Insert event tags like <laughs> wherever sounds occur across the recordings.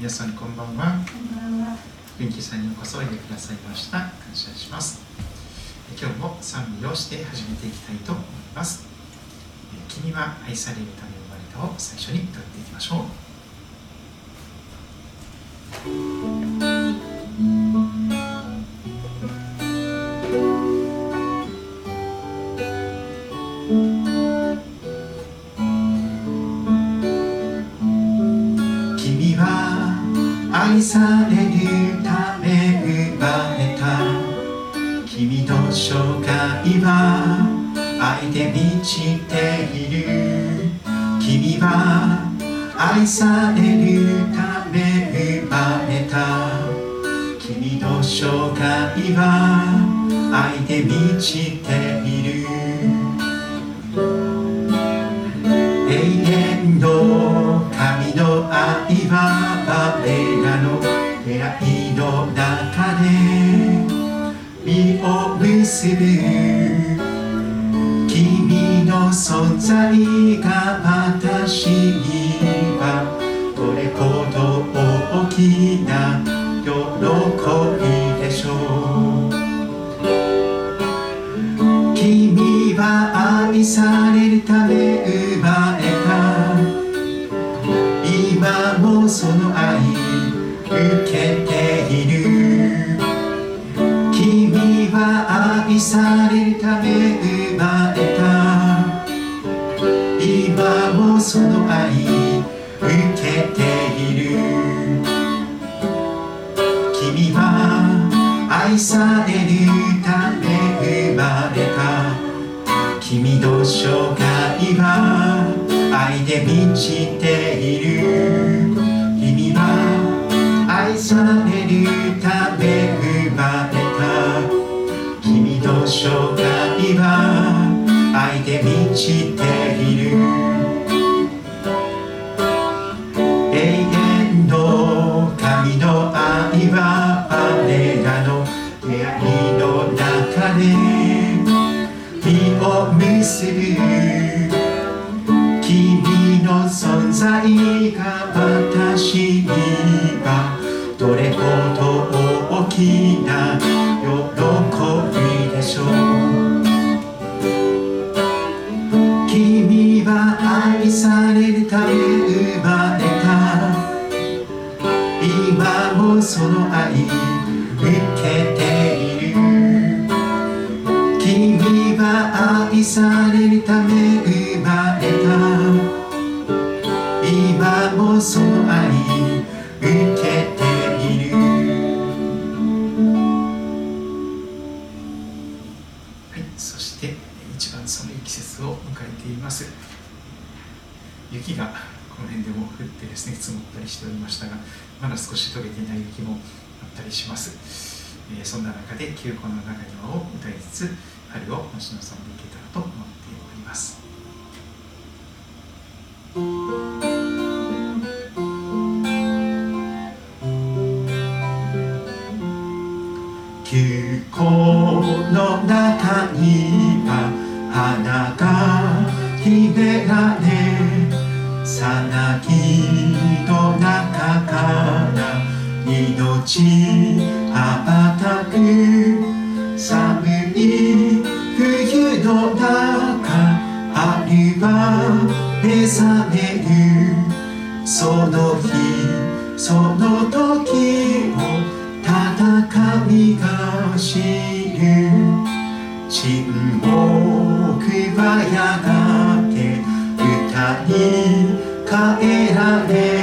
皆さんこんばんは。元気さんにこそおいでくださいました。感謝します。今日も賛美をして始めていきたいと思います。君は愛されるため生まれたを最初に歌っていきましょう。愛君の生涯は愛で満ちている君は愛されるため生まれた君の生涯は愛で満ちている君の存在がされるため生まれた今もその愛受けている。はいそして一番寒い季節を迎えています。雪がこの辺でも降ってですね積もったりしておりましたがまだ少し溶けていない雪もあったりします、えーそんな中で旧婚の中庭を歌いつつ春を待ち望んで命羽ばたく寒い冬の中春は目覚めるその日その時を戦いが知る沈黙はやがて歌に変えられ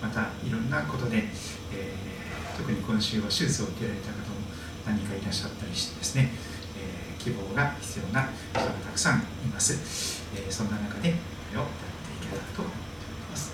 またいろんなことで、えー、特に今週は手術を受けられた方も何かいらっしゃったりしてですね、えー、希望が必要な人がたくさんいます、えー、そんな中でこれをやっていけたらと思っております。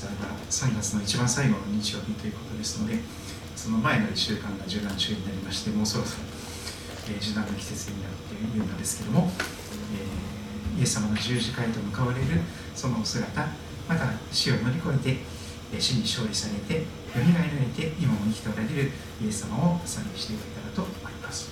さタが3月の一番最後の日曜日ということですのでその前の1週間が受難中になりましてもうそろそろ、え、受難の季節になるというのですけども、えー、イエス様の十字架へと向かわれるそのお姿また死を乗り越えて死に勝利されて蘇られて今も生きておられるイエス様を賛美していただけたらと思います。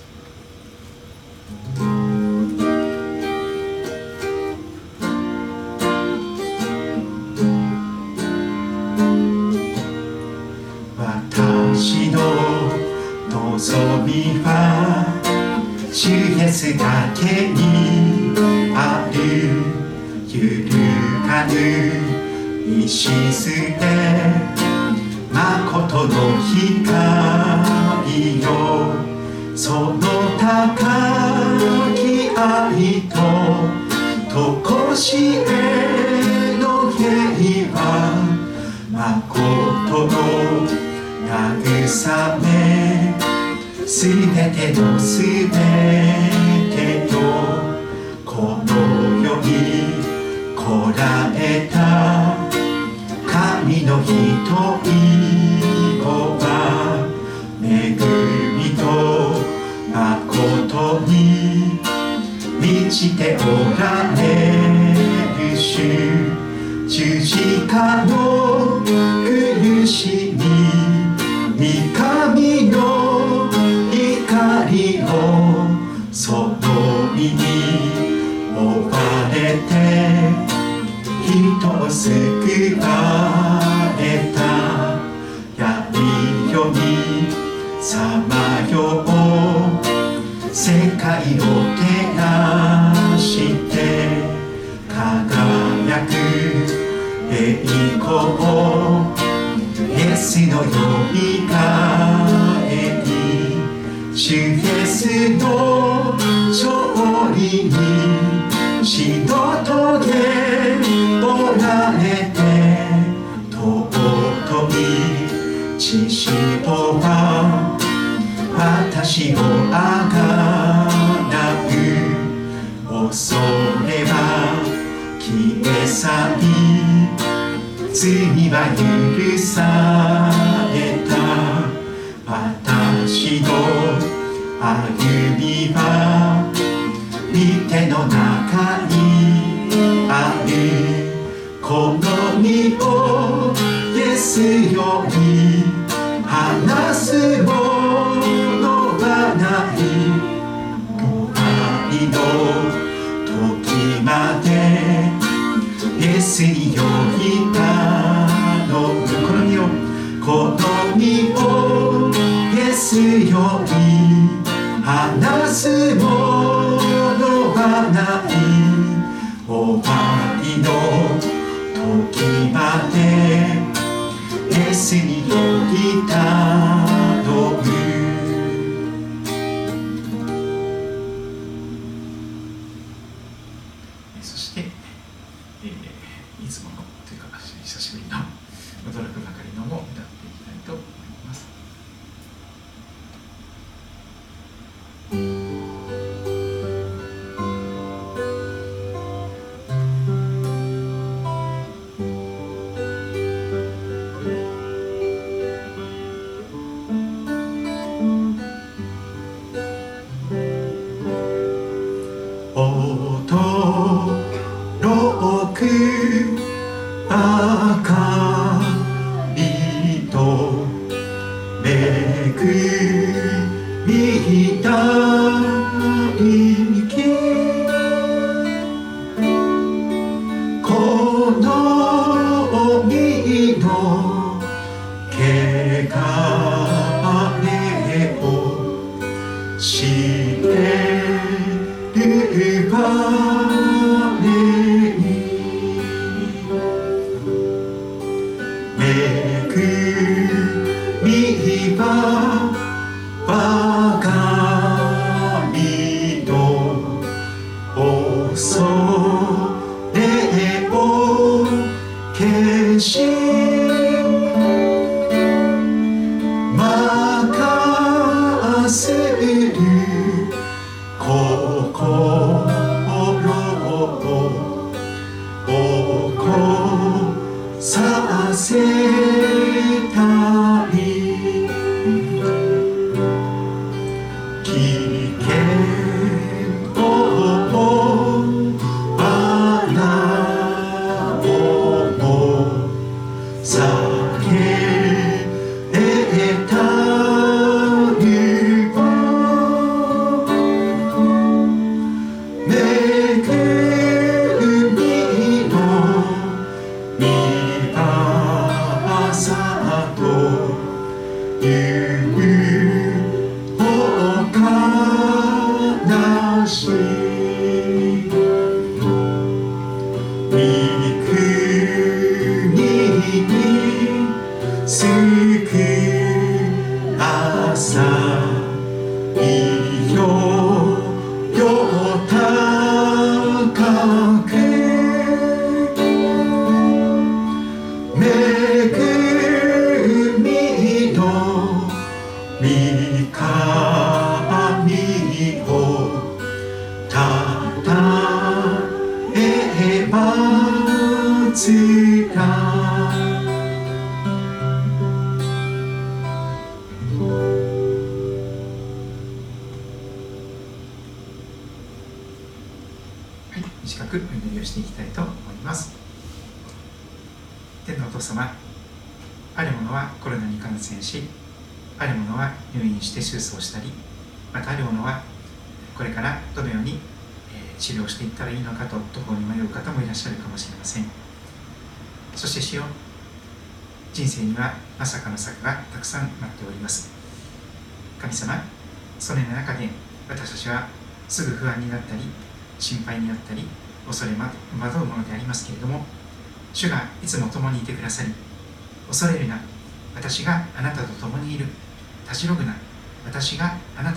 ficar. 満ちておられる主十字架の苦しみ三神の光をその身に追われて人を救われた。闇夜にさまよう世界を照らく栄光イエスのよみがえり主イエスの勝利に死の棘おられて尊い血潮は私をあがなう。恐れ消え去り罪は許された。私の歩みは御手の中にあるこの身をイエスより離すもイエスにより頼むこの身をこの身をイエスより離すものはない終わりの時までイエスによりた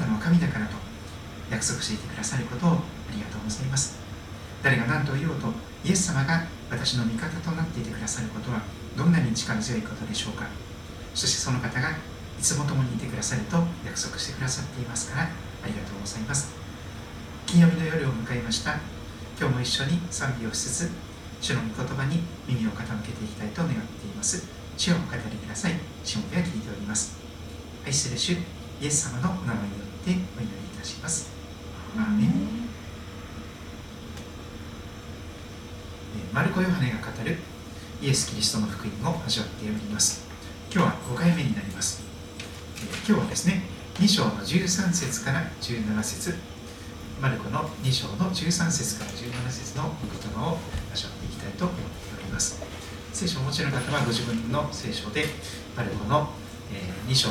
たの神だからと約束していてくださることをありがとうございます。誰が何と言おうとイエス様が私の味方となっていてくださることはどんなに力強いことでしょうか。そしてその方がいつも共にいてくださると約束してくださっていますからありがとうございます。金曜日の夜を迎えました。今日も一緒に賛美をしつつ主の御言葉に耳を傾けていきたいと願っています。主をお語りください。主もは聞いております。愛する主イエス様のお名前によってお祈りいたします。アーメンマルコ・ヨハネが語るイエス・キリストの福音を味わっております。今日は5回目になります。今日はですね2章の13節から17節。マルコの2章の13節から17節の言葉を味わっていきたいと思っております。聖書をお持ちの方はご自分の聖書でマルコの2章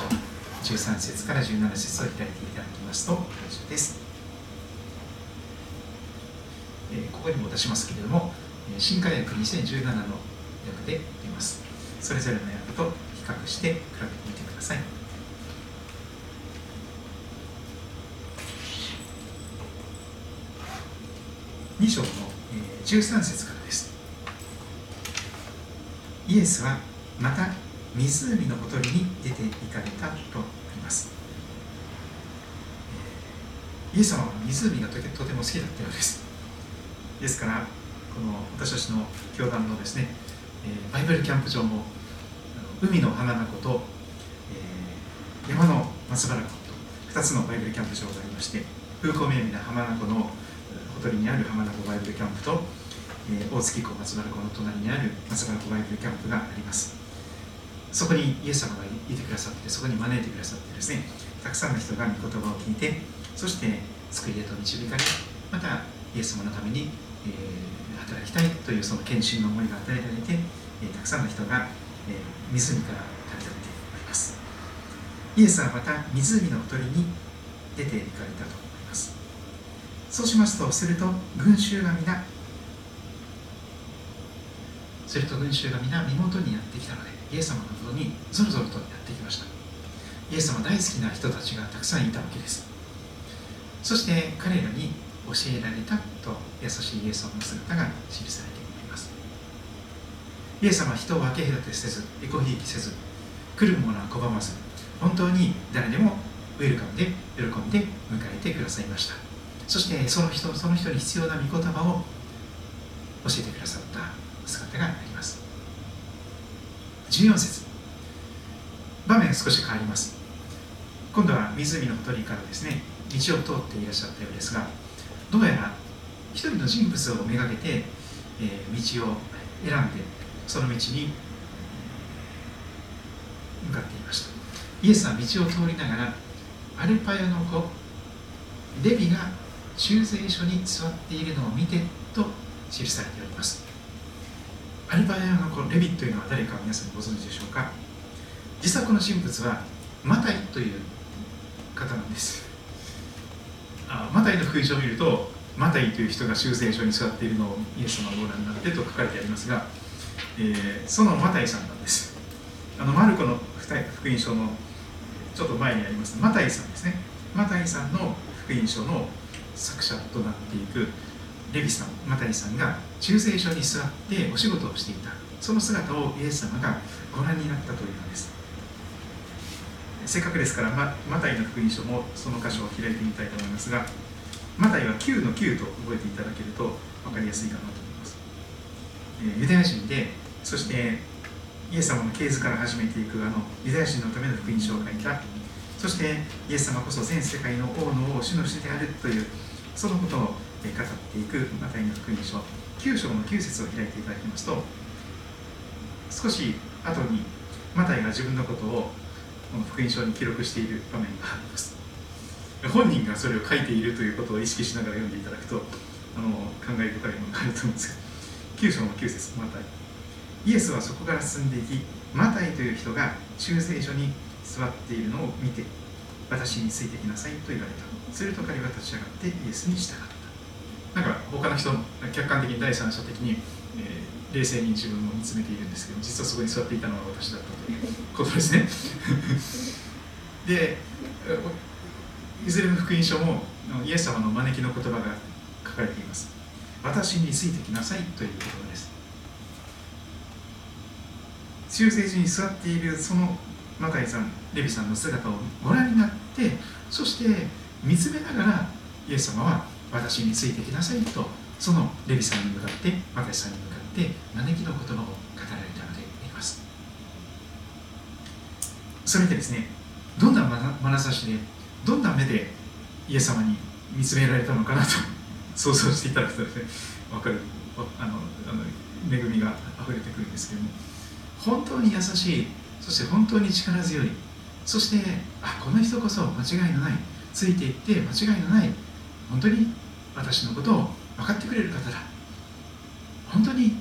13節から17節を開いていただきますと大丈夫です。えここにも出しますけれども新海訳2017の訳で出ます。それぞれの訳と比較して比べてみてください。2章の13節からです。イエスはまた湖のほとりに出て行かれたとあります。イエス様は湖がとても好きだったようです。ですからこの私たちの教団のですねバイブルキャンプ場も海の浜名湖と山の松原湖と2つのバイブルキャンプ場がありまして風光明媚な浜名湖のほとりにある浜名湖バイブルキャンプと、え、大月湖松原湖の隣にある松原湖バイブルキャンプがあります。そこにイエス様がいてくださってそこに招いてくださってですねたくさんの人が御言葉を聞いてそして救いへと導かれまたイエス様のために、えー、働きたいというその献身の思いが与えられて、えー、たくさんの人が、えー、湖から旅立っております。イエスはまた湖のほとりに出て行かれたと思います。そうしますとすると群衆が皆すると群衆が皆身元にやってきたのでイエス様のところにぞろぞろとやってきました。イエス様大好きな人たちがたくさんいたわけです。そして彼らに教えられたと優しいイエス様の姿が記されています。イエス様は人を分け隔てせずエコひいきせず来る者は拒まず本当に誰でもウェルカムで喜んで迎えてくださいました。そしてその人その人に必要な御言葉を教えてくださった。姿があります。14節。場面少し変わります。今度は湖のほとりからですね道を通っていらっしゃったようですがどうやら一人の人物をめがけて、えー、道を選んでその道に向かっていました。イエスは道を通りながらアルパヤの子レビが修正所に座っているのを見てと記されておりますアルパヤのレビというのは誰か皆さんご存知でしょうか？実はこの人物はマタイという方なんです。あマタイの福音書を見るとマタイという人が修正所に座っているのをイエス様がご覧になってと書かれてありますが、えー、そのマタイさんなんです。あのマルコの福音書のちょっと前にありますマタイさんですね。マタイさんの福音書の作者となっていくレビさんマタイさんが中世所に座ってお仕事をしていた。その姿をイエス様がご覧になったというのです。せっかくですからママタイの福音書もその箇所を開いてみたいと思いますがマタイは9の9と覚えていただけると分かりやすいかなと思います、え、ユダヤ人でそしてイエス様の系図から始めていくあのユダヤ人のための福音書を書いた。そしてイエス様こそ全世界の王の王主の主であるというそのことを語っていくマタイの福音書9章の9節を開いていただきますと少し後にマタイが自分のことをこの福音書に記録している場面があります。本人がそれを書いているということを意識しながら読んでいただくとあの感慨深いものがあると思うんですけど9章の9節マタイ。イエスはそこから進んでいきマタイという人が中聖所に座っているのを見て私についてきなさいと言われた。すると彼は立ち上がってイエスに従った。なんか他の人客観的に第三者的に、えー、冷静に自分を見つめているんですけど実はそこに座っていたのは私だったということですね。<laughs> でいずれの福音書もイエス様の招きの言葉が書かれています。私についてきなさいという言葉です。中世時に座っているそのマタイさんレビさんの姿をご覧になってそして見つめながらイエス様は私についてきなさいとそのレビさんに向かってマタイさんに向かって招きの言葉を語られたのであります。それでですねどんな眼差しでどんな目でイエス様に見つめられたのかなと想像していただくとですね分かるあのあの恵みが溢れてくるんですけども本当に優しいそして本当に力強いそしてあこの人こそ間違いのないついていって間違いのない本当に私のことを分かってくれる方だ。本当に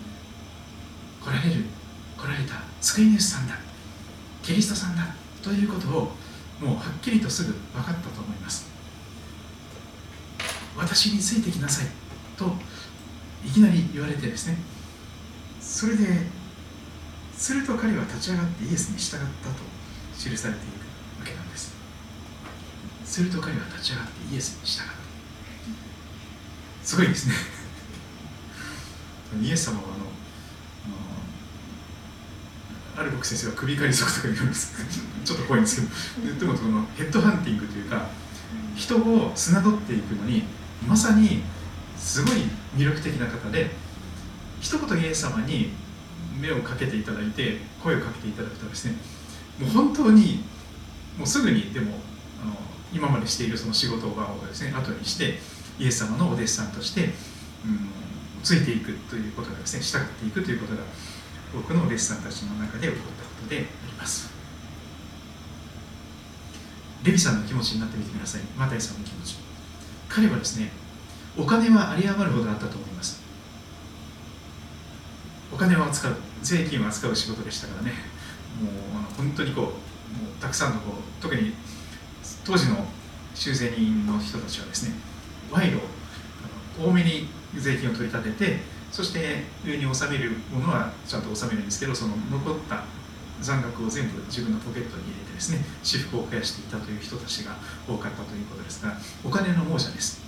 来られる来られた救い主さんだキリストさんだということをもうはっきりとすぐ分かったと思います。私についてきなさいといきなり言われてですね。それですると彼は立ち上がってイエスに従ったと記されているわけなんです。すると彼は立ち上がってイエスに従った。すごいですね。イエス様はあのある僕先生は首刈り族とか言うんです。ちょっと怖いんですけど。でもそのヘッドハンティングというか人を綱取っていくのにまさにすごい魅力的な方で一言イエス様に目をかけていただいて声をかけていただくとですねもう本当にもうすぐにでもあの今までしているその仕事場をですね後にしてイエス様のお弟子さんとして、うん、ついていくということがですね従っていくということが多くのお弟子さんたちの中で起こったことであります。レビさんの気持ちになってみてください。マタイさんの気持ち。彼はですねお金は有り余るほどあったと思います。お金を扱う税金を扱う仕事でしたからね。もうあの本当にこうもうたくさんのこう特に当時の修正人の人たちはですね賄賂多めに税金を取り立ててそして上に納めるものはちゃんと納めるんですけどその残った残額を全部自分のポケットに入れてですね私服を増やしていたという人たちが多かったということですがお金の亡者です。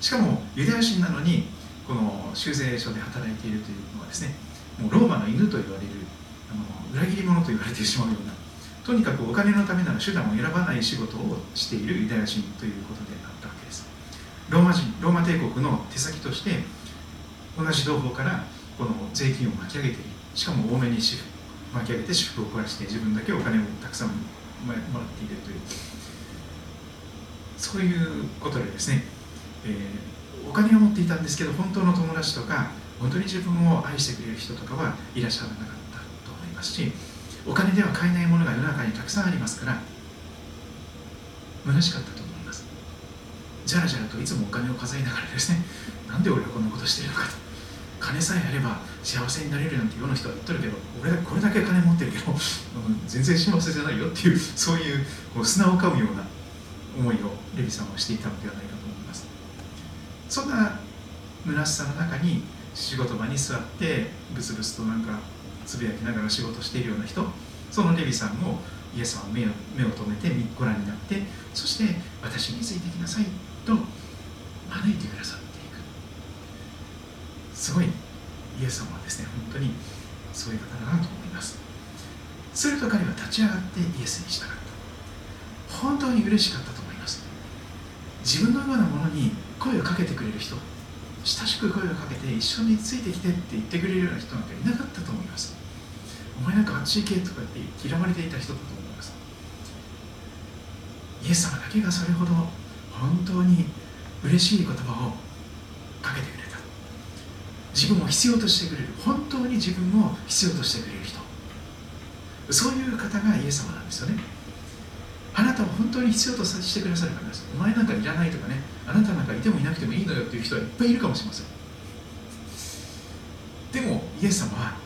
しかもユダヤ人なのにこの修税所で働いているというのはですねもうローマの犬と言われるあの裏切り者と言われてしまうようなとにかくお金のためなら手段を選ばない仕事をしているユダヤ人ということであローマ人ローマ帝国の手先として同じ同胞からこの税金を巻き上げている。しかも多めに巻き上げて私服を壊して自分だけお金をたくさんもらっているという。そういうことでですね、えー、お金を持っていたんですけど本当の友達とか本当に自分を愛してくれる人とかはいらっしゃらなかったと思いますしお金では買えないものが世の中にたくさんありますから虚しかった。じゃらじゃらといつもお金を数えながらですね。なんで俺はこんなことしてるのかと。金さえあれば幸せになれるなんて世の人は言っとるけど俺これだけ金持ってるけど全然幸せじゃないよっていうそういうこう砂をかむような思いをレビさんはしていたのではないかと思います。そんな虚しさの中に仕事場に座ってブツブツとなんかつぶやきながら仕事しているような人そのレビさんもイエス様目を目を留めてご覧になってそして私についてきなさい。と招いてくださったすごいイエス様はですね。本当にそういう方だなと思います。すると彼は立ち上がってイエスに従った。本当に嬉しかったと思います。自分のようなものに声をかけてくれる人親しく声をかけて一緒についてきてって言ってくれるような人なんかいなかったと思います。お前なんかあっち行けとかって嫌われていた人だと思います。イエス様だけがそれほど本当に嬉しい言葉をかけてくれた。自分を必要としてくれる。本当に自分を必要としてくれる人。そういう方がイエス様なんですよね。あなたを本当に必要としてくださる方です。お前なんかいらないとかね。あなたなんかいてもいなくてもいいのよっていう人はいっぱいいるかもしれません。でもイエス様は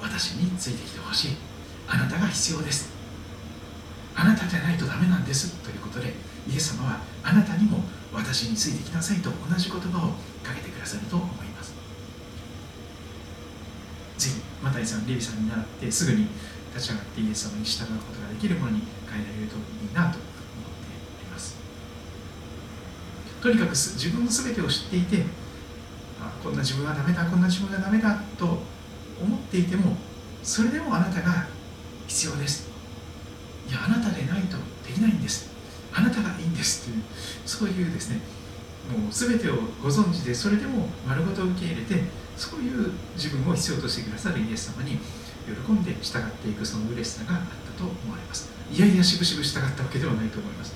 私についてきてほしい。あなたが必要です。あなたでないとダメなんです。ということでイエス様はあなたにも私についてきなさいと同じ言葉をかけてくださると思います。ぜひマタイさんレビさんに習ってすぐに立ち上がってイエス様に従うことができるものに変えられるといいなと思っております。とにかく自分の全てを知っていてあこんな自分はダメだこんな自分がダメだと思っていてもそれでもあなたが必要です。いやあなたでないとできないんです。あなたがですというそういうですねもう全てをご存知でそれでも丸ごと受け入れてそういう自分を必要としてくださるイエス様に喜んで従っていくその嬉しさがあったと思われます。いやいやしぶしぶ従ったわけではないと思います。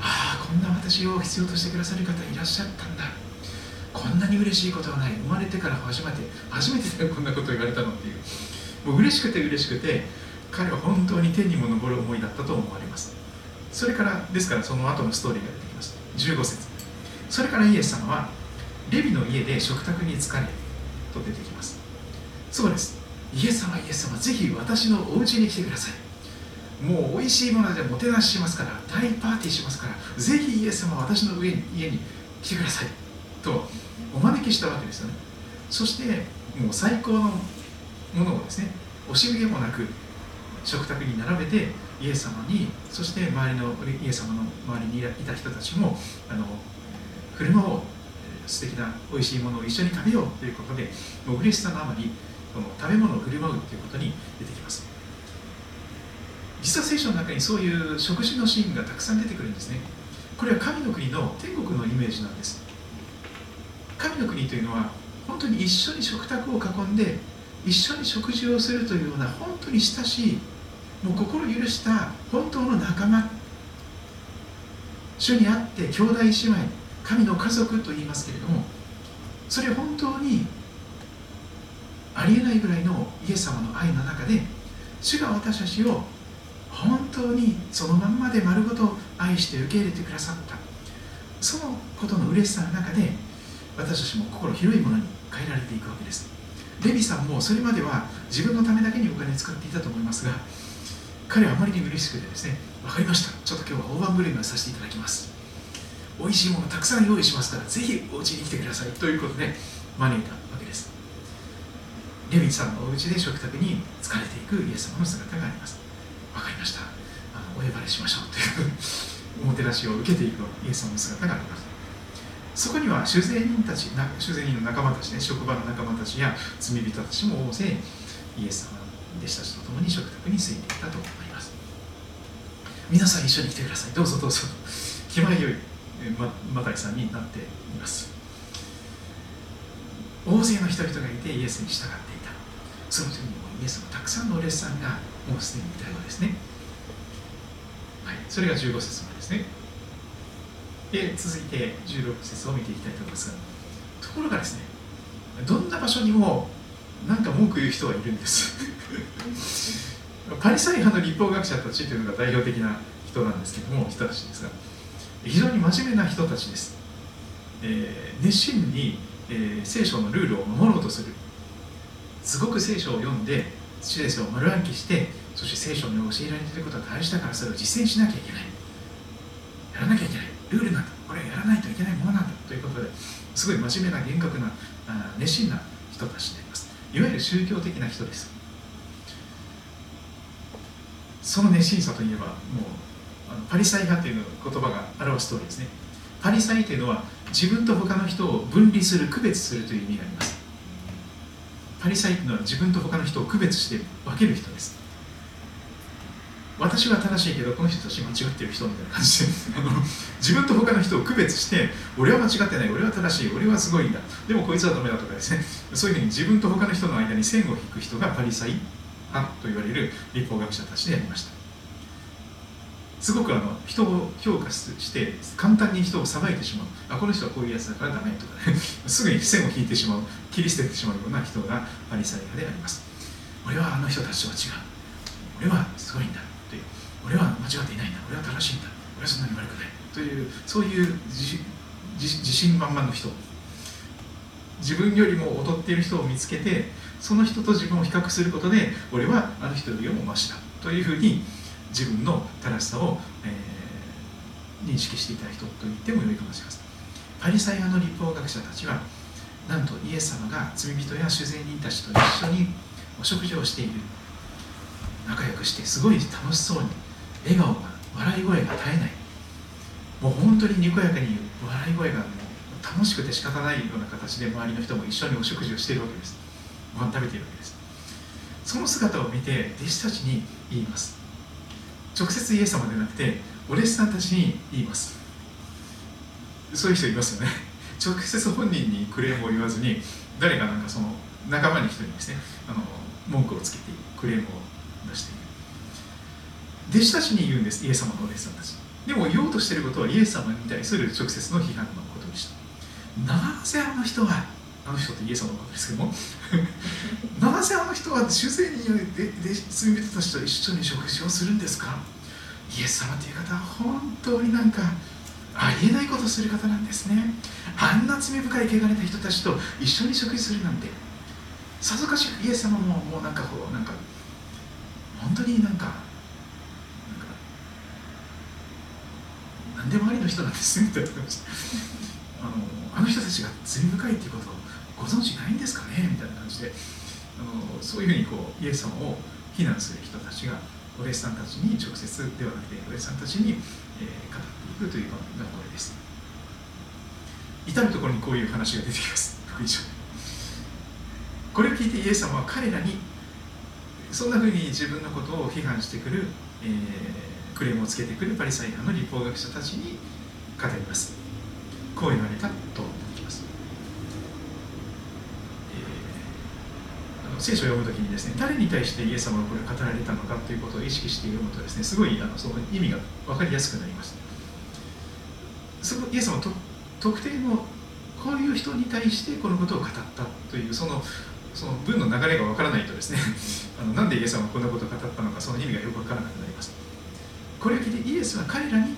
ああこんな私を必要としてくださる方いらっしゃったんだ。こんなに嬉しいことはない。生まれてから初めて初めてだよこんなこと言われたのっていう。もう嬉しくて嬉しくて彼は本当に天にも昇る思いだったと思われます。それからですからその後のストーリーが出てきます15節。それからイエス様はレビの家で食卓に疲れと出てきます。そうです。イエス様イエス様ぜひ私のお家に来てください。もう美味しいものでもてなししますから大パーティーしますからぜひイエス様私の上に家に来てください。とお招きしたわけですよね。そしてもう最高のものをですね惜しげもなく食卓に並べてイエス様にそして周りのイエス様の周りにいた人たちもあの振る舞おう素敵な美味しいものを一緒に食べようということでもう嬉しさのあまりこの食べ物を振る舞うということに出てきます。実は聖書の中にそういう食事のシーンがたくさん出てくるんですね。これは神の国の天国のイメージなんです。神の国というのは本当に一緒に食卓を囲んで一緒に食事をするというような本当に親しいもう心許した本当の仲間主にあって兄弟姉妹神の家族と言いますけれどもそれ本当にありえないぐらいのイエス様の愛の中で主が私たちを本当にそのまんまで丸ごと愛して受け入れてくださった。そのことの嬉しさの中で私たちも心広いものに変えられていくわけです。レビさんもそれまでは自分のためだけにお金使っていたと思いますが彼はあまりに嬉しくてですね分かりました。ちょっと今日は大盤振る舞いをさせていただきます。美味しいものたくさん用意しますからぜひお家に来てください。ということで招いたわけです。レビンさんのお家で食卓に疲れていくイエス様の姿があります。分かりました。あのお呼ばれしましょう。というおもてなしを受けていくイエス様の姿があります。そこには修税人たち修税人の仲間たちね職場の仲間たちや罪人たちも大勢イエス様弟子たちと共に食卓についていたと。皆さん一緒に来てください。どうぞどうぞ。気前よいママタイさんになっています。大勢の人々がいてイエスに従っていた。その時にもイエスのたくさんのお弟子さんがもうすでにいたようですね。はい。それが15節までですね。で続いて16節を見ていきたいと思いますがところがですねどんな場所にも何か文句言う人はいるんです。パリサイ派の立法学者たちというのが代表的な人なんですけども人たちですが非常に真面目な人たちです、えー、熱心に、えー、聖書のルールを守ろうとする。すごく聖書を読んで聖書を丸暗記してそして聖書に教えられていることは大事だからそれを実践しなきゃいけない。やらなきゃいけない。ルールなんだ。これやらないといけないものなんだ。ということですごい真面目な厳格な熱心な人たちであります。いわゆる宗教的な人です。その熱心さといえばもうあのパリサイ派という言葉が表す通りですね。パリサイというのは自分と他の人を分離する区別するという意味があります。パリサイというのは自分と他の人を区別して分ける人です。私は正しいけどこの人たち間違ってる人みたいな感じであの自分と他の人を区別して俺は間違ってない俺は正しい俺はすごいんだ。でもこいつはダメだとかですね。そういうふうに自分と他の人の間に線を引く人がパリサイ。派と言われる立法学者たちでありました。すごくあの人を評価して簡単に人を裁いてしまう。あこの人はこういうやつだからダメとかね。<laughs> すぐに線を引いてしまう。切り捨ててしまうような人がパリサイ派であります。俺はあの人たちとは違う。俺はすごいんだという俺は間違っていないんだ。俺は正しいんだ。俺はそんなに悪くない。というそういう自信満々の人。自分よりも劣っている人を見つけてその人と自分を比較することで俺はあの人よりもマシだというふうに自分の正しさを、えー、認識していた人と言ってもよいかもしれません。パリサイ派の立法学者たちはなんとイエス様が罪人や主税人たちと一緒にお食事をしている。仲良くしてすごい楽しそうに笑顔が笑い声が絶えない。もう本当ににこやかに笑い声がもう楽しくて仕方ないような形で周りの人も一緒にお食事をしているわけです。ご飯食べているわけです。その姿を見て弟子たちに言います。直接イエス様ではなくてお弟子さんたちに言います。そういう人いますよね。直接本人にクレームを言わずに誰かなんかその仲間に人にですね。あの文句をつけてクレームを出している。弟子たちに言うんですイエス様のお弟子さんたち。でも言おうとしていることはイエス様に対する直接の批判のことでした。なぜあの人はあの人ってイエス様のことですけども。<laughs> なぜあの人は主税にでで罪人たちと一緒に食事をするんですか？イエス様という方は本当になんかありえないことをする方なんですね。あんな罪深い汚れた人たちと一緒に食事するなんて。さぞかしイエス様ももうなんかこうなんか本当になんか何でもありの人なんですねって言ってましたあのあの人たちが罪深いっていうことをご存知ないんですかね？みたいな感じであのそういうふうにこうイエス様を非難する人たちがお弟子さんたちに直接ではなくてお弟子さんたちに、えー、語っていくというのがこれです。至る所にこういう話が出てきます。福音書これを聞いてイエス様は彼らにそんなふうに自分のことを批判してくる、えー、クレームをつけてくるパリサイ派の立法学者たちに語ります。こう言われたと聖書を読むときにですね誰に対してイエス様がこれ語られたのかということを意識して読むとですねすごいあのその意味が分かりやすくなります。そのイエス様と特定のこういう人に対してこのことを語ったというそのその文の流れが分からないとですね <laughs> あのなんでイエス様がこんなことを語ったのかその意味がよく分からなくなります。これを聞いてイエスは彼らに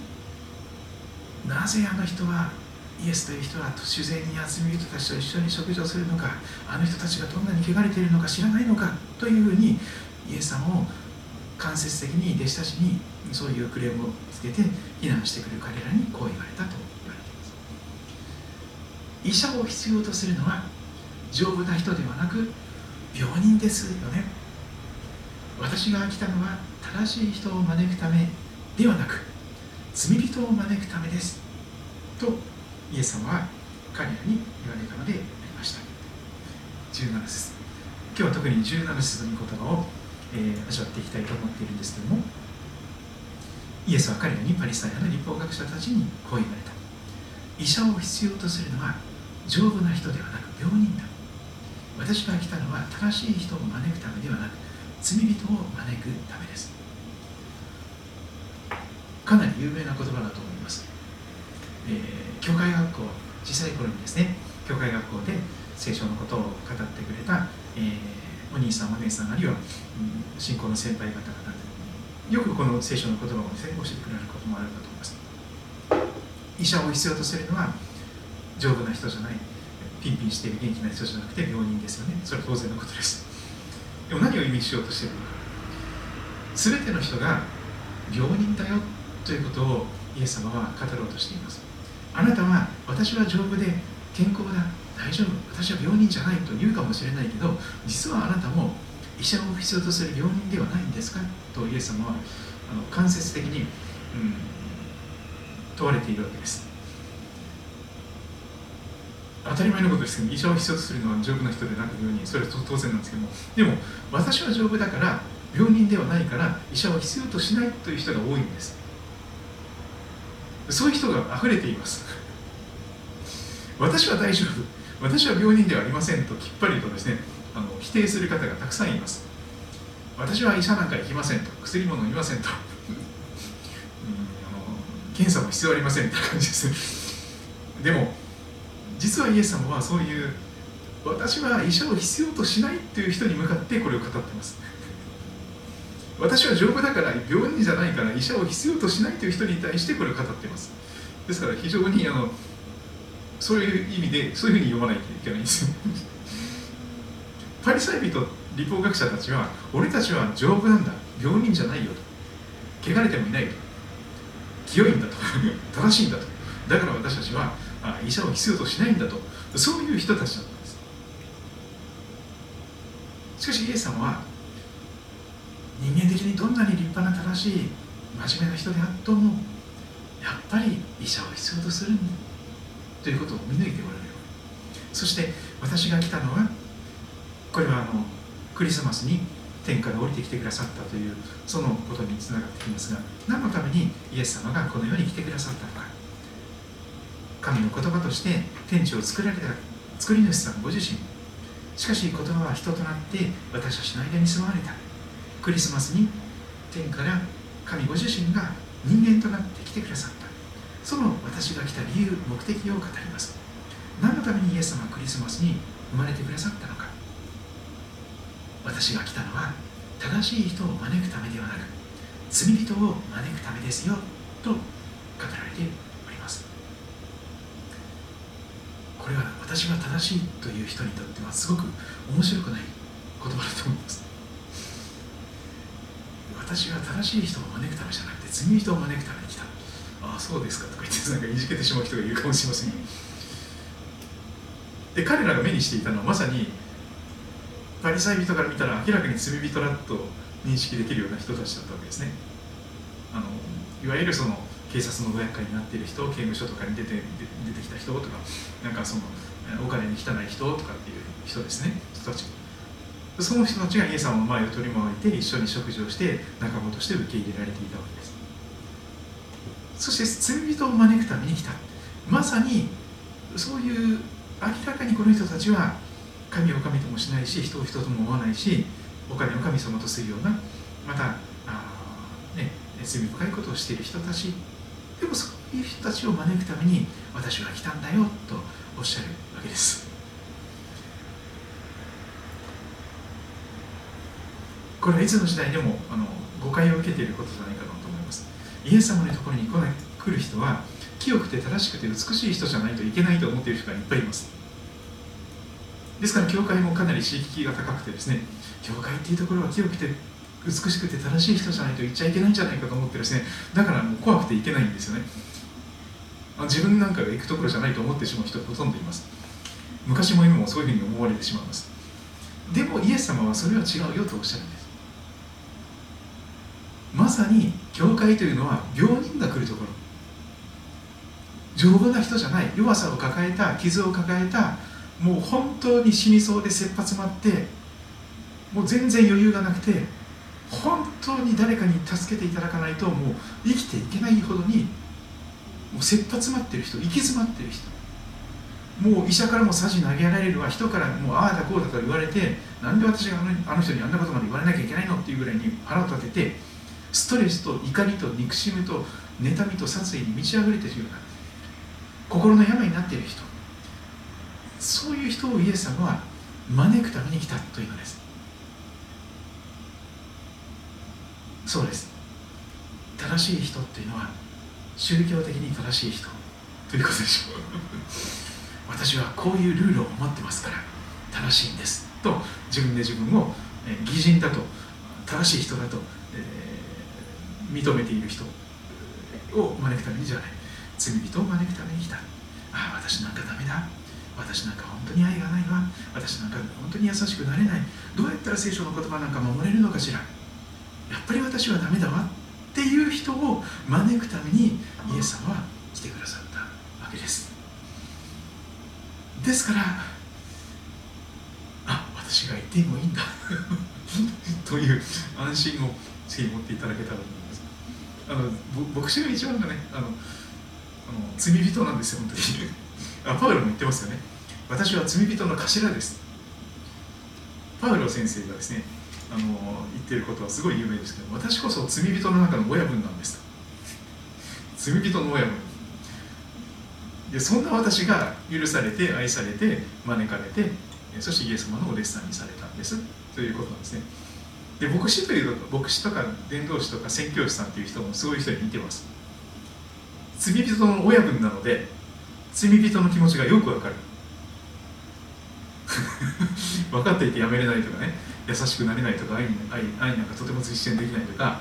なぜあの人はイエスという人は主税に集め人たちと一緒に食事をするのかあの人たちがどんなに汚れているのか知らないのかというふうにイエス様を間接的に弟子たちにそういうクレームをつけて非難してくる彼らにこう言われたと言われています。医者を必要とするのは丈夫な人ではなく病人ですよね。私が来たのは正しい人を招くためではなく罪人を招くためです。とイエス様は彼らに言われたのでありました。17節。今日は特に17節の御言葉を、えー、味わっていきたいと思っているんですけどもイエスは彼らにパリスタイナの立法学者たちにこう言われた。医者を必要とするのは丈夫な人ではなく病人だ。私が来たのは正しい人を招くためではなく罪人を招くためです。かなり有名な言葉だと思いますえー、教会学校小さい頃にですね教会学校で聖書のことを語ってくれた、えー、お兄さんお姉さんあるいは、うん、信仰の先輩方々でよくこの聖書の言葉をですね教えてくれることもあるかと思います。医者を必要とするのは丈夫な人じゃないピンピンしている元気な人じゃなくて病人ですよね。それは当然のことです。でも何を意味しようとしているのか。全ての人が病人だよということをイエス様は語ろうとしています。あなたは私は丈夫で健康だ大丈夫私は病人じゃないと言うかもしれないけど実はあなたも医者を必要とする病人ではないんですか？とイエス様はあの間接的に、うん、問われているわけです。当たり前のことですけど医者を必要とするのは丈夫な人でなく病人それは当然なんですけども。でも私は丈夫だから病人ではないから医者を必要としないという人が多いんです。そういう人が溢れています。私は大丈夫。私は病人ではありませんときっぱりとですねあの否定する方がたくさんいます。私は医者なんか行きませんと。薬も飲みませんと。うんあの、検査も必要ありませんみたいな感じです。でも実はイエス様はそういう私は医者を必要としないっていう人に向かってこれを語ってます。私は丈夫だから病人じゃないから医者を必要としないという人に対してこれを語っています。ですから非常にあのそういう意味でそういうふうに読まないといけないんです。<laughs> パリサイ人立法学者たちは俺たちは丈夫なんだ。病人じゃないよと。汚れてもいないよと。清いんだと。<laughs> 正しいんだと。だから私たちは医者を必要としないんだと。そういう人たちだったんです。しかしイエス様は人間的にどんなに立派な正しい真面目な人であってもやっぱり医者を必要とするんだ。ということを見抜いておられる。そして私が来たのはこれはあのクリスマスに天から降りてきてくださったというそのことにつながってきますが何のためにイエス様がこの世に来てくださったのか。神の言葉として天地を作られた作り主さんご自身。しかし言葉は人となって私たちの間に住まわれた。クリスマスに天から神ご自身が人間となって来てくださった。その私が来た理由目的を語ります。何のためにイエス様はクリスマスに生まれてくださったのか。私が来たのは正しい人を招くためではなく罪人を招くためですよと語られております。これは私が正しいという人にとってはすごく面白くない言葉だと思います。私は正しい人を招くためじゃなくて罪人を招くために来た。ああそうですかとか言ってなんかいじけてしまう人がいるかもしれませんで彼らが目にしていたのはまさにパリサイ人から見たら明らかに罪人だと認識できるような人たちだったわけですね。あのいわゆるその警察のご厄介になっている人刑務所とかに出て出てきた人とかなんかそのお金に汚い人とかっていう人ですね。人たち。その人たちがイエス様の前を取り回って一緒に食事をして仲間として受け入れられていたわけです。そして罪人を招くために来たまさにそういう明らかにこの人たちは神を神ともしないし人を人とも思わないしお金を神様とするようなまたあ、ね、罪深いことをしている人たち。でもそういう人たちを招くために私は来たんだよとおっしゃるわけです。これはいつの時代でもあの誤解を受けていることじゃないかなと思います。イエス様のところに来ない来る人は清くて正しくて美しい人じゃないといけないと思っている人がいっぱいいます。ですから教会もかなり刺激が高くてですね教会っていうところは清くて美しくて正しい人じゃないと言っちゃいけないんじゃないかと思ってですねだからもう怖くていけないんですよね。自分なんかが行くところじゃないと思ってしまう人ほとんどいます。昔も今もそういうふうに思われてしまいます。でもイエス様はそれは違うよとおっしゃる。まさに教会というのは病人が来るところ。丈夫な人じゃない。弱さを抱えた傷を抱えたもう本当に死にそうで切羽詰まってもう全然余裕がなくて本当に誰かに助けていただかないともう生きていけないほどにもう切羽詰まってる人行き詰まってる人。もう医者からもさじ投げられるわ。人からもうああだこうだと言われてなんで私があの人にあんなことまで言われなきゃいけないのっていうぐらいに腹を立ててストレスと怒りと憎しみと妬みと殺意に満ち溢れているような心の病になっている人。そういう人をイエス様は招くために来たというのです。そうです。正しい人っていうのは宗教的に正しい人ということでしょう。<laughs> 私はこういうルールを持ってますから正しいんですと自分で自分を偽人だと正しい人だと、認めている人を招くためにじゃない。罪人を招くために来た。ああ私なんかダメだ。私なんか本当に愛がないわ。私なんか本当に優しくなれない。どうやったら聖書の言葉なんか守れるのかしら。やっぱり私はダメだわ。っていう人を招くためにイエス様は来てくださったわけです。ですからあ私が言ってもいいんだ。<laughs> という安心をぜひ持っていただけたら。と思いますあの牧師が一番がねあのあの罪人なんですよ本当に。あパウロも言ってますよね。私は罪人の頭です。パウロ先生がですねあの言ってることはすごい有名ですけど私こそ罪人の中の親分なんですと。罪人の親分。でそんな私が許されて愛されて招かれてそしてイエス様のお弟子さんにされたんです。ということなんですね。で牧師という牧師とか伝道師とか宣教師さんという人もすごいう人に似てます。罪人の親分なので罪人の気持ちがよくわかる。<laughs> 分かっていてやめれないとかね優しくなれないとか愛愛愛なんかとても実践できないとか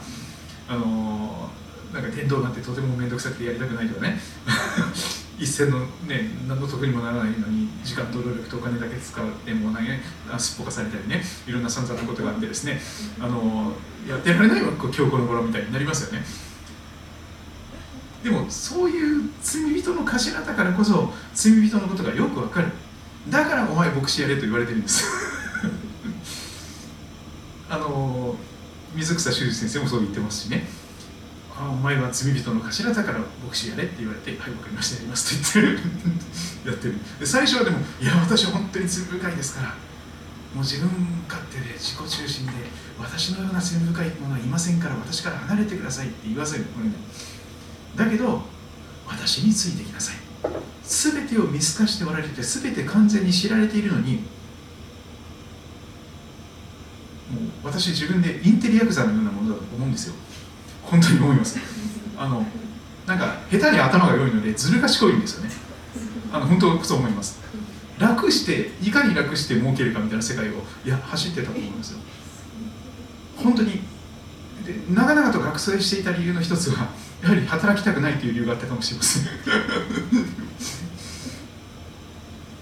あのー、なんか伝道なんてとても面倒くさくてやりたくないとかね。<laughs> 一銭のね何の得にもならないのに時間と労力とお金だけ使ってもう投げすっぽかされたりねいろんな散々なことがあってですねあのやってられないわ強固の頃みたいになりますよね。でもそういう罪人の頭だからこそ罪人のことがよくわかる。だからお前牧師やれと言われてるんです。<laughs> あの水草修二先生もそう言ってますしね。あお前は罪人の頭だから牧師やれって言われてはい分かりました。やりますって言ってやってる。で最初はでもいや私は本当に罪深いですからもう自分勝手で自己中心で私のような罪深い者はいませんから私から離れてくださいって言わせるこれねだけど私についてきなさい。全てを見透かしておられて全て完全に知られているのにもう私自分でインテリヤクザのようなものだと思うんですよ。本当に思います。あのなんか下手に頭が良いのでずる賢いんですよね。あの本当そう思います。楽していかに楽して儲けるかみたいな世界をいや走ってたと思うんですよ。本当にで長々と学生していた理由の一つはやはり働きたくないという理由があったかもしれません。<laughs>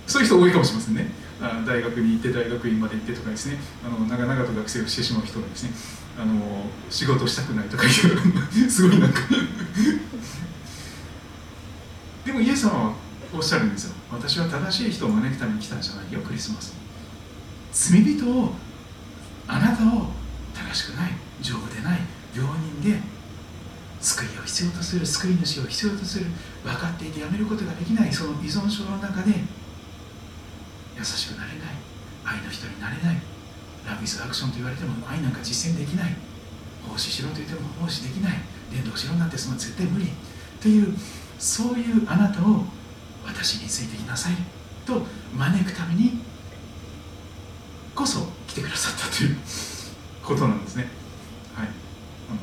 そういう人多いかもしれませんね。あ大学に行って大学院まで行ってとかですね。あの長々と学生をしてしまう人がですね。あの仕事したくないとかいうすごいなんか。でもイエス様はおっしゃるんですよ。私は正しい人を招くために来たんじゃないよクリスマス。罪人をあなたを正しくない丈夫でない病人で救いを必要とする救い主を必要とする分かっていてやめることができないその依存症の中で優しくなれない愛の人になれない。ラブイズアクションと言われても愛なんか実践できない。奉仕しろと言っても奉仕できない。伝道しろなんてそんな絶対無理というそういうあなたを私についてきなさいと招くためにこそ来てくださったということなんですね。はい。あの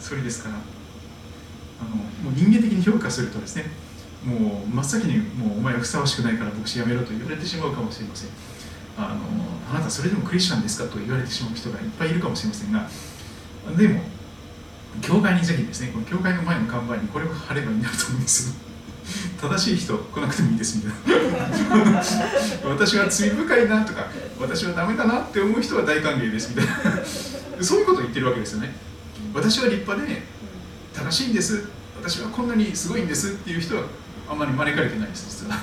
それですからあのもう人間的に評価するとですねもう真っ先にもうお前はふさわしくないから牧師辞めろと言われてしまうかもしれません。あのあなたそれでもクリスチャンですかと言われてしまう人がいっぱいいるかもしれませんがでも教会にぜひですねこの教会の前の看板にこれを貼ればいいなと思うんです。よ正しい人来なくてもいいですみたいな。<laughs> 私は罪深いなとか私はダメだなって思う人は大歓迎ですみたいな。そういうことを言ってるわけですよね。私は立派で正しいんです。私はこんなにすごいんですっていう人はあんまり招かれてないです実は。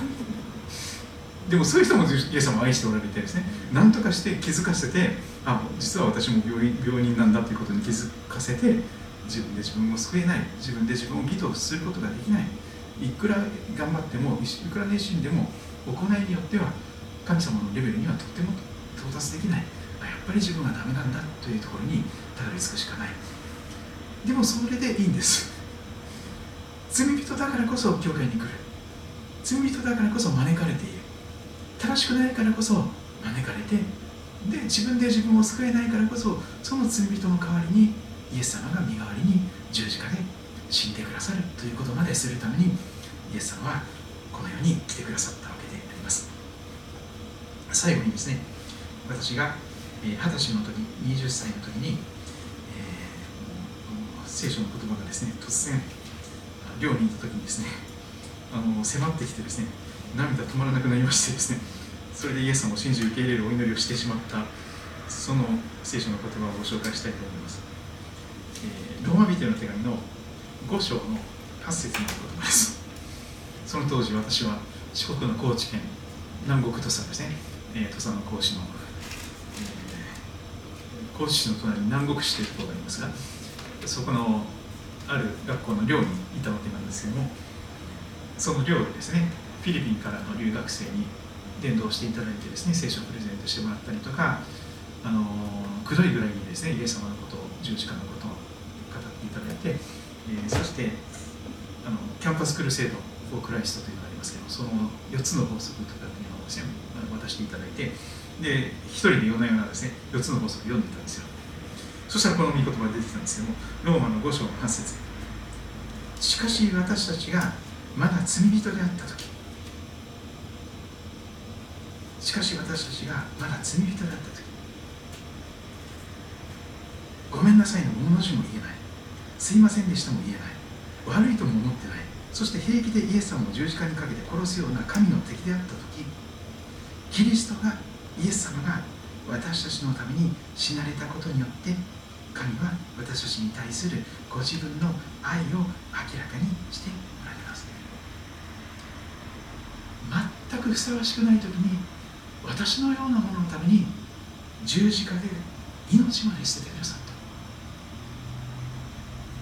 でもそういう人もイエス様を愛しておられてですね何とかして気づかせてあ実は私も病病人なんだということに気づかせて自分で自分を救えない自分で自分を義とすることができない。いくら頑張ってもいくら熱心でも行いによっては神様のレベルにはとっても到達できない。やっぱり自分はダメなんだというところにたどり着くしかない。でもそれでいいんです。罪人だからこそ教会に来る。罪人だからこそ招かれている。正しくないからこそ招かれてで自分で自分を救えないからこそその罪人の代わりにイエス様が身代わりに十字架で死んでくださるということまでするためにイエス様はこの世に来てくださったわけであります。最後にですね私が二十歳の時20歳の時に、えー、聖書の言葉がですね突然寮にいた時にですねあの迫ってきてですね涙止まらなくなりましてですねそれでイエス様を信じ受け入れるお祈りをしてしまったその聖書の言葉をご紹介したいと思います、えー、ローマ人の手紙の5章の8節の言葉です。その当時私は四国の高知県南国土佐ですね、えー、土佐の高知の、えー、高知市の隣に南国市というところがありますがそこのある学校の寮にいたわけなんですけどもその寮でですねフィリピンからの留学生に伝道していただいてですね聖書をプレゼントしてもらったりとかあのくどいぐらいにですねイエス様のことを十字架のことを語っていただいて、えー、そしてあの Campus Crusade for Christ というのがありますけどその4つの法則とかっていうのをですね渡していただいてで一人で夜な夜なですね4つの法則を読んでたんですよ。そしたらこの御言葉が出てたんですけどもローマの5章の8節。しかし私たちがまだ罪人であった時しかし私たちがまだ罪人であった時ごめんなさいのもの字も言えない。すいませんでしたも言えない。悪いとも思ってない。そして平気でイエス様を十字架にかけて殺すような神の敵であった時キリストがイエス様が私たちのために死なれたことによって神は私たちに対するご自分の愛を明らかにしておられます。全くふさわしくない時に私のようなもののために十字架で命まで捨ててくださった。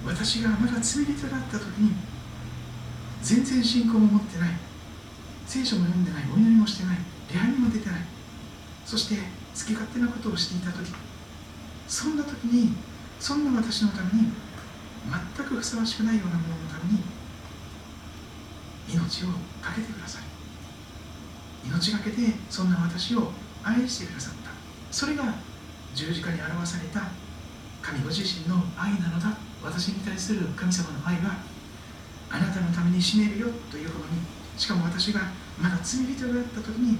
私がまだ罪人だった時に全然信仰も持ってない。聖書も読んでない。お祈りもしてない。礼拝にも出てない。そして好き勝手なことをしていた時。そんな時にそんな私のために全くふさわしくないようなもののために命を懸けてください。命がけでそんな私を愛してくださったそれが十字架に表された神ご自身の愛なのだ。私に対する神様の愛はあなたのために死ねるよというほどにしかも私がまだ罪人であった時に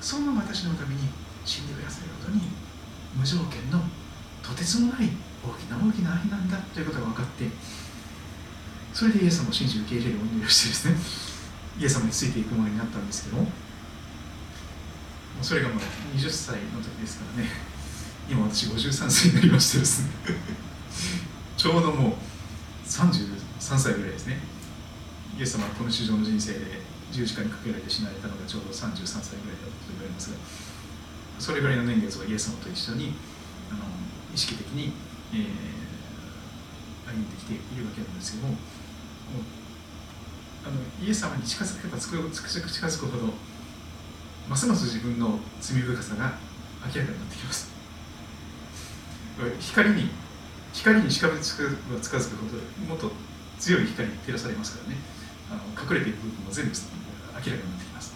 そんな私のために死んでくださることに無条件のとてつもない大きな大きな愛なんだということが分かって。それでイエス様を信じ受け入れるお祈りをしてですね。イエス様についていくものになったんですけどもそれがまだ20歳の時ですからね。今私53歳になりましてですね。ちょうどもう33歳ぐらいですね。イエス様はこの地上の人生で十字架にかけられて死なれたのがちょうど33歳ぐらいだったと言われますがそれぐらいの年月をイエス様と一緒にあの意識的に、えー、歩んできているわけなんですけどもあのイエス様に近づけば近づくほどますます自分の罪深さが明らかになってきます。光に光に近づく近づくほどもっと強い光に照らされますからね。あの隠れている部分も全部明らかになってきます。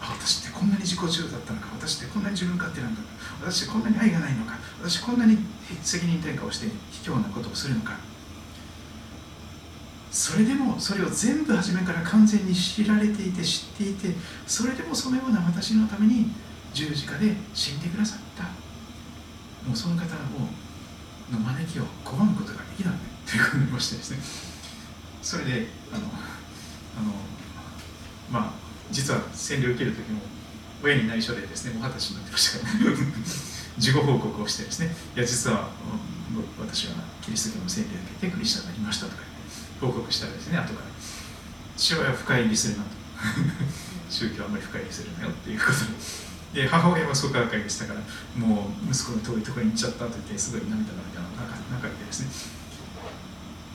あ私ってこんなに自己中だったのか。私ってこんなに自分勝手なんだ。私ってこんなに愛がないのか。私こんなに責任転嫁をして卑怯なことをするのか。それでもそれを全部初めから完全に知られていて知っていてそれでもそのような私のために十字架で死んでくださった。もうその方をの招きを拒むことができないということになりましてですね。それであのあのまあ実は洗礼を受ける時も親に内緒でですねもう二十歳になってましたから、<laughs> 事後報告をしてですねいや実は私はキリスト教の洗礼を受けてクリスチャンになりましたとか報告したらですね後から父親は深入りするなと。<laughs> 宗教はあまり深入りするなよっていうことで。で母親は創価学会でしたからもう息子の遠いところに行っちゃったと言ってすごい涙が中でですね、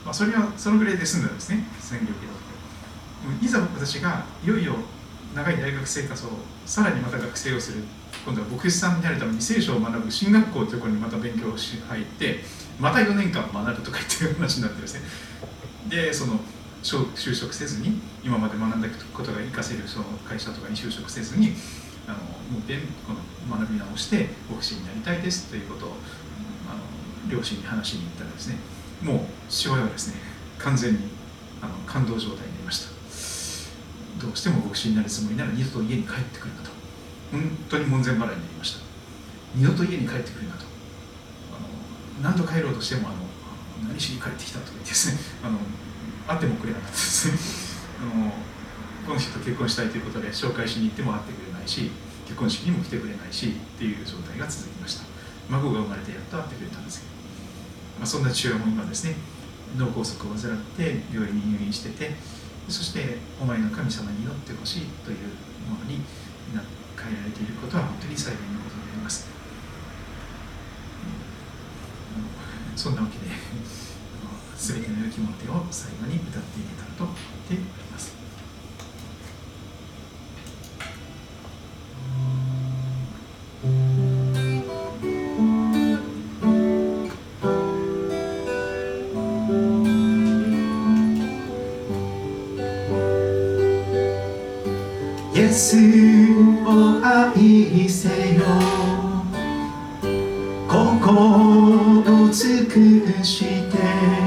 まあ、それはそのぐらいで済んだんですね宣言を受けた。といざ私がいよいよ長い大学生活をさらにまた学生をする。今度は牧師さんになるために聖書を学ぶ進学校というところにまた勉強し入ってまた4年間学ぶとか言って話になってですねでその就職せずに今まで学んだことが活かせるその会社とかに就職せずにあのもう一この学び直して牧師になりたいですということをあの両親に話しに行ったらですねもう父親はですね完全にあの感動状態になりました。どうしても牧師になるつもりなら二度と家に帰ってくるなと。本当に門前払いになりました。二度と家に帰ってくるなと。あの何度帰ろうとしてもあの何しに帰ってきたとか言ってですね <laughs> あの会ってもくれなかったですね。<laughs> あのこの人と結婚したいということで紹介しに行っても会ってくれないし結婚式にも来てくれないしっていう状態が続きました。孫が生まれてやっと会ってくれたんですけど、まあ、そんな父親も今ですね脳梗塞を患って病院に入院しててそしてお前の神様に祈ってほしいというものに変えられていることは本当に幸いなことであります。そんなわけで。すべての良きもてを最後に歌っていけたらと思っております。イエスを愛せよ心を尽くして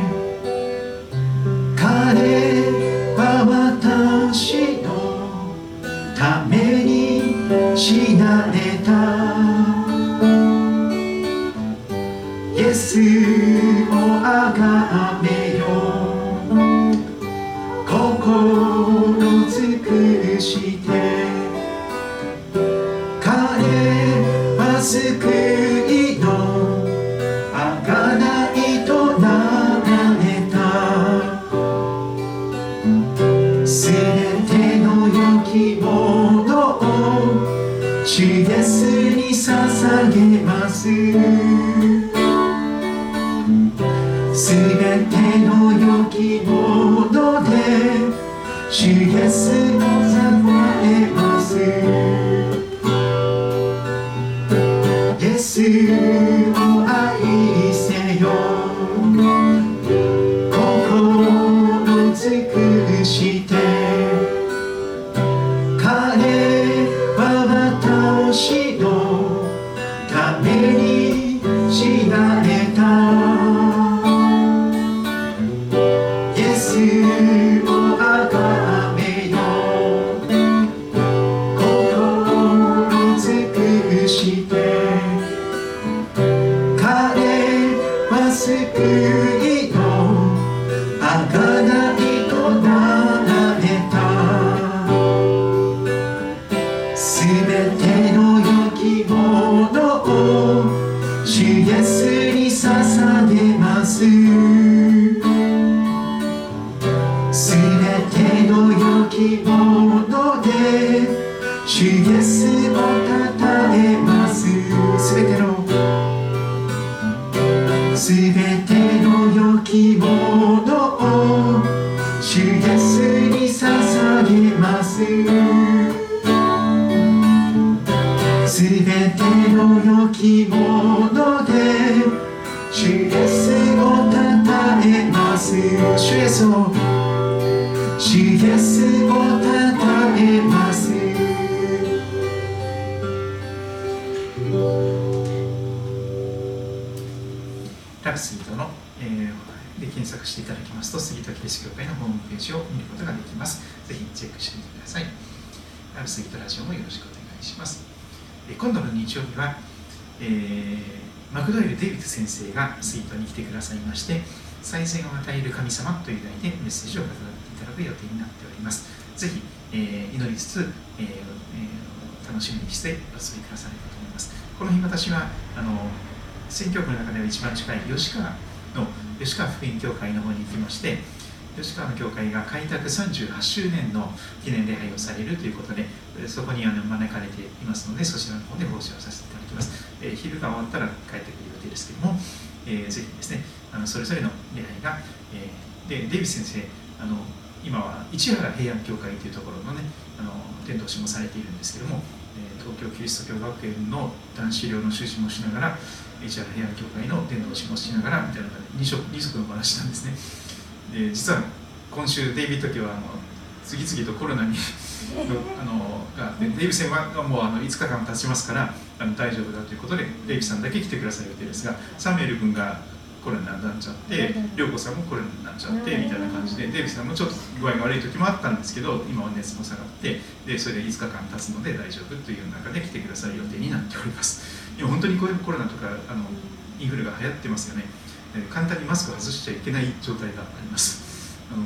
主イエしていただきますと、杉戸秀教会のホームページを見ることができます。ぜひチェックしてみてください。ラブスイートラジオもよろしくお願いします。え今度の日曜日は、えーマクドエル・デイビッド先生がスイートに来てくださいまして、再生を与える神様という題でメッセージを語っていただく予定になっております。ぜひ、えー祈りつつ、えーえー楽しみにしてお過ごしくださればと思います。この日私はあの選挙区の中では一番近い吉川の吉川福音教会の方に行きまして吉川の教会が開拓38周年の記念礼拝をされるということでそこにあの招かれていますのでそちらの方で奉仕をさせていただきます、えー昼が終わったら帰ってくる予定ですけども、えーぜひですねあのそれぞれの礼拝が、えーでデイビス先生あの今は市原平安教会というところのねあの伝道師もされているんですけども、えー東京キリスト教学園の男子寮の修士もしながら市原平安教会の伝道師もしながらみたいな二足二足の話なんですね。で実は今週デイビッド家はあの次々とコロナに <laughs> あのがデイビさんはもうあの5日間経ちますからあの大丈夫だということでデイビさんだけ来てくださる予定ですがサムエル君がコロナになっちゃって涼子さんもコロナになっちゃってみたいな感じでデイビさんもちょっと具合が悪い時もあったんですけど今は熱も下がってでそれで5日間経つので大丈夫という中で来てくださる予定になっております今本当にこういうコロナとかあのインフルが流行ってますよね。で簡単にマスク外しちゃいけない状態があります。あの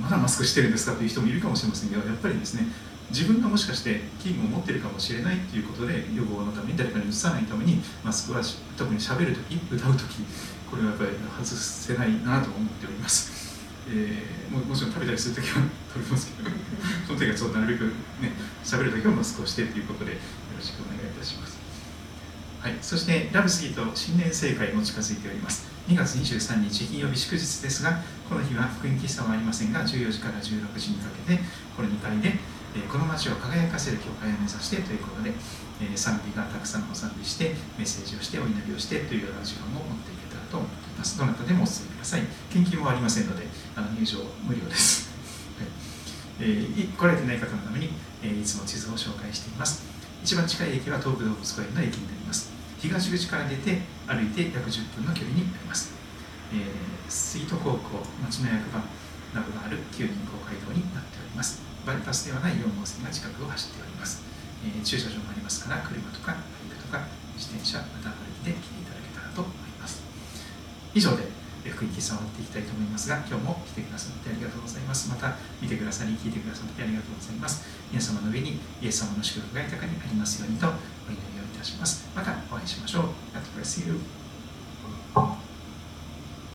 まだマスクしてるんですかという人もいるかもしれませんけどやっぱりですね自分がもしかして菌を持ってるかもしれないということで予防のために誰かにうつさないためにマスクはし特に喋るとき歌うときこれはやっぱり外せないなと思っております、えーももちろん食べたりするときは食べますけど <laughs> その時はそうなるべくね喋るときはマスクをしてということでよろしくお願いいたしますはい、そしてラブスギート新年正会も近づいております。2月23日金曜日祝日ですがこの日は福音喫茶はありませんが14時から16時にかけてこの2階で、えーこの街を輝かせる教会を目指してということで、えー賛美がたくさんお賛美してメッセージをしてお祈りをしてというような時間を持っていけたらと思っています。どなたでもお進みください。献金もありませんのであの入場無料です、<laughs> はい。えー、来られてない方のために、えー、いつも地図を紹介しています。一番近い駅は東武動物公園の駅になります。東口から出て歩いて約10分の距離になります、えー、水戸高校町の役場などがある旧銀行街道になっております。バイパスではない4号線が近くを走っております、えー、駐車場もありますから車とかバイクとか自転車また歩いて来ていただけたらと思います。以上で福井に触っていきたいと思いますが今日も来てくださってありがとうございます。また見てくださり聞いてくださってありがとうございます。皆様の上にイエス様の祝福が豊かにありますようにとたします。またお会いしましょう。God bless you.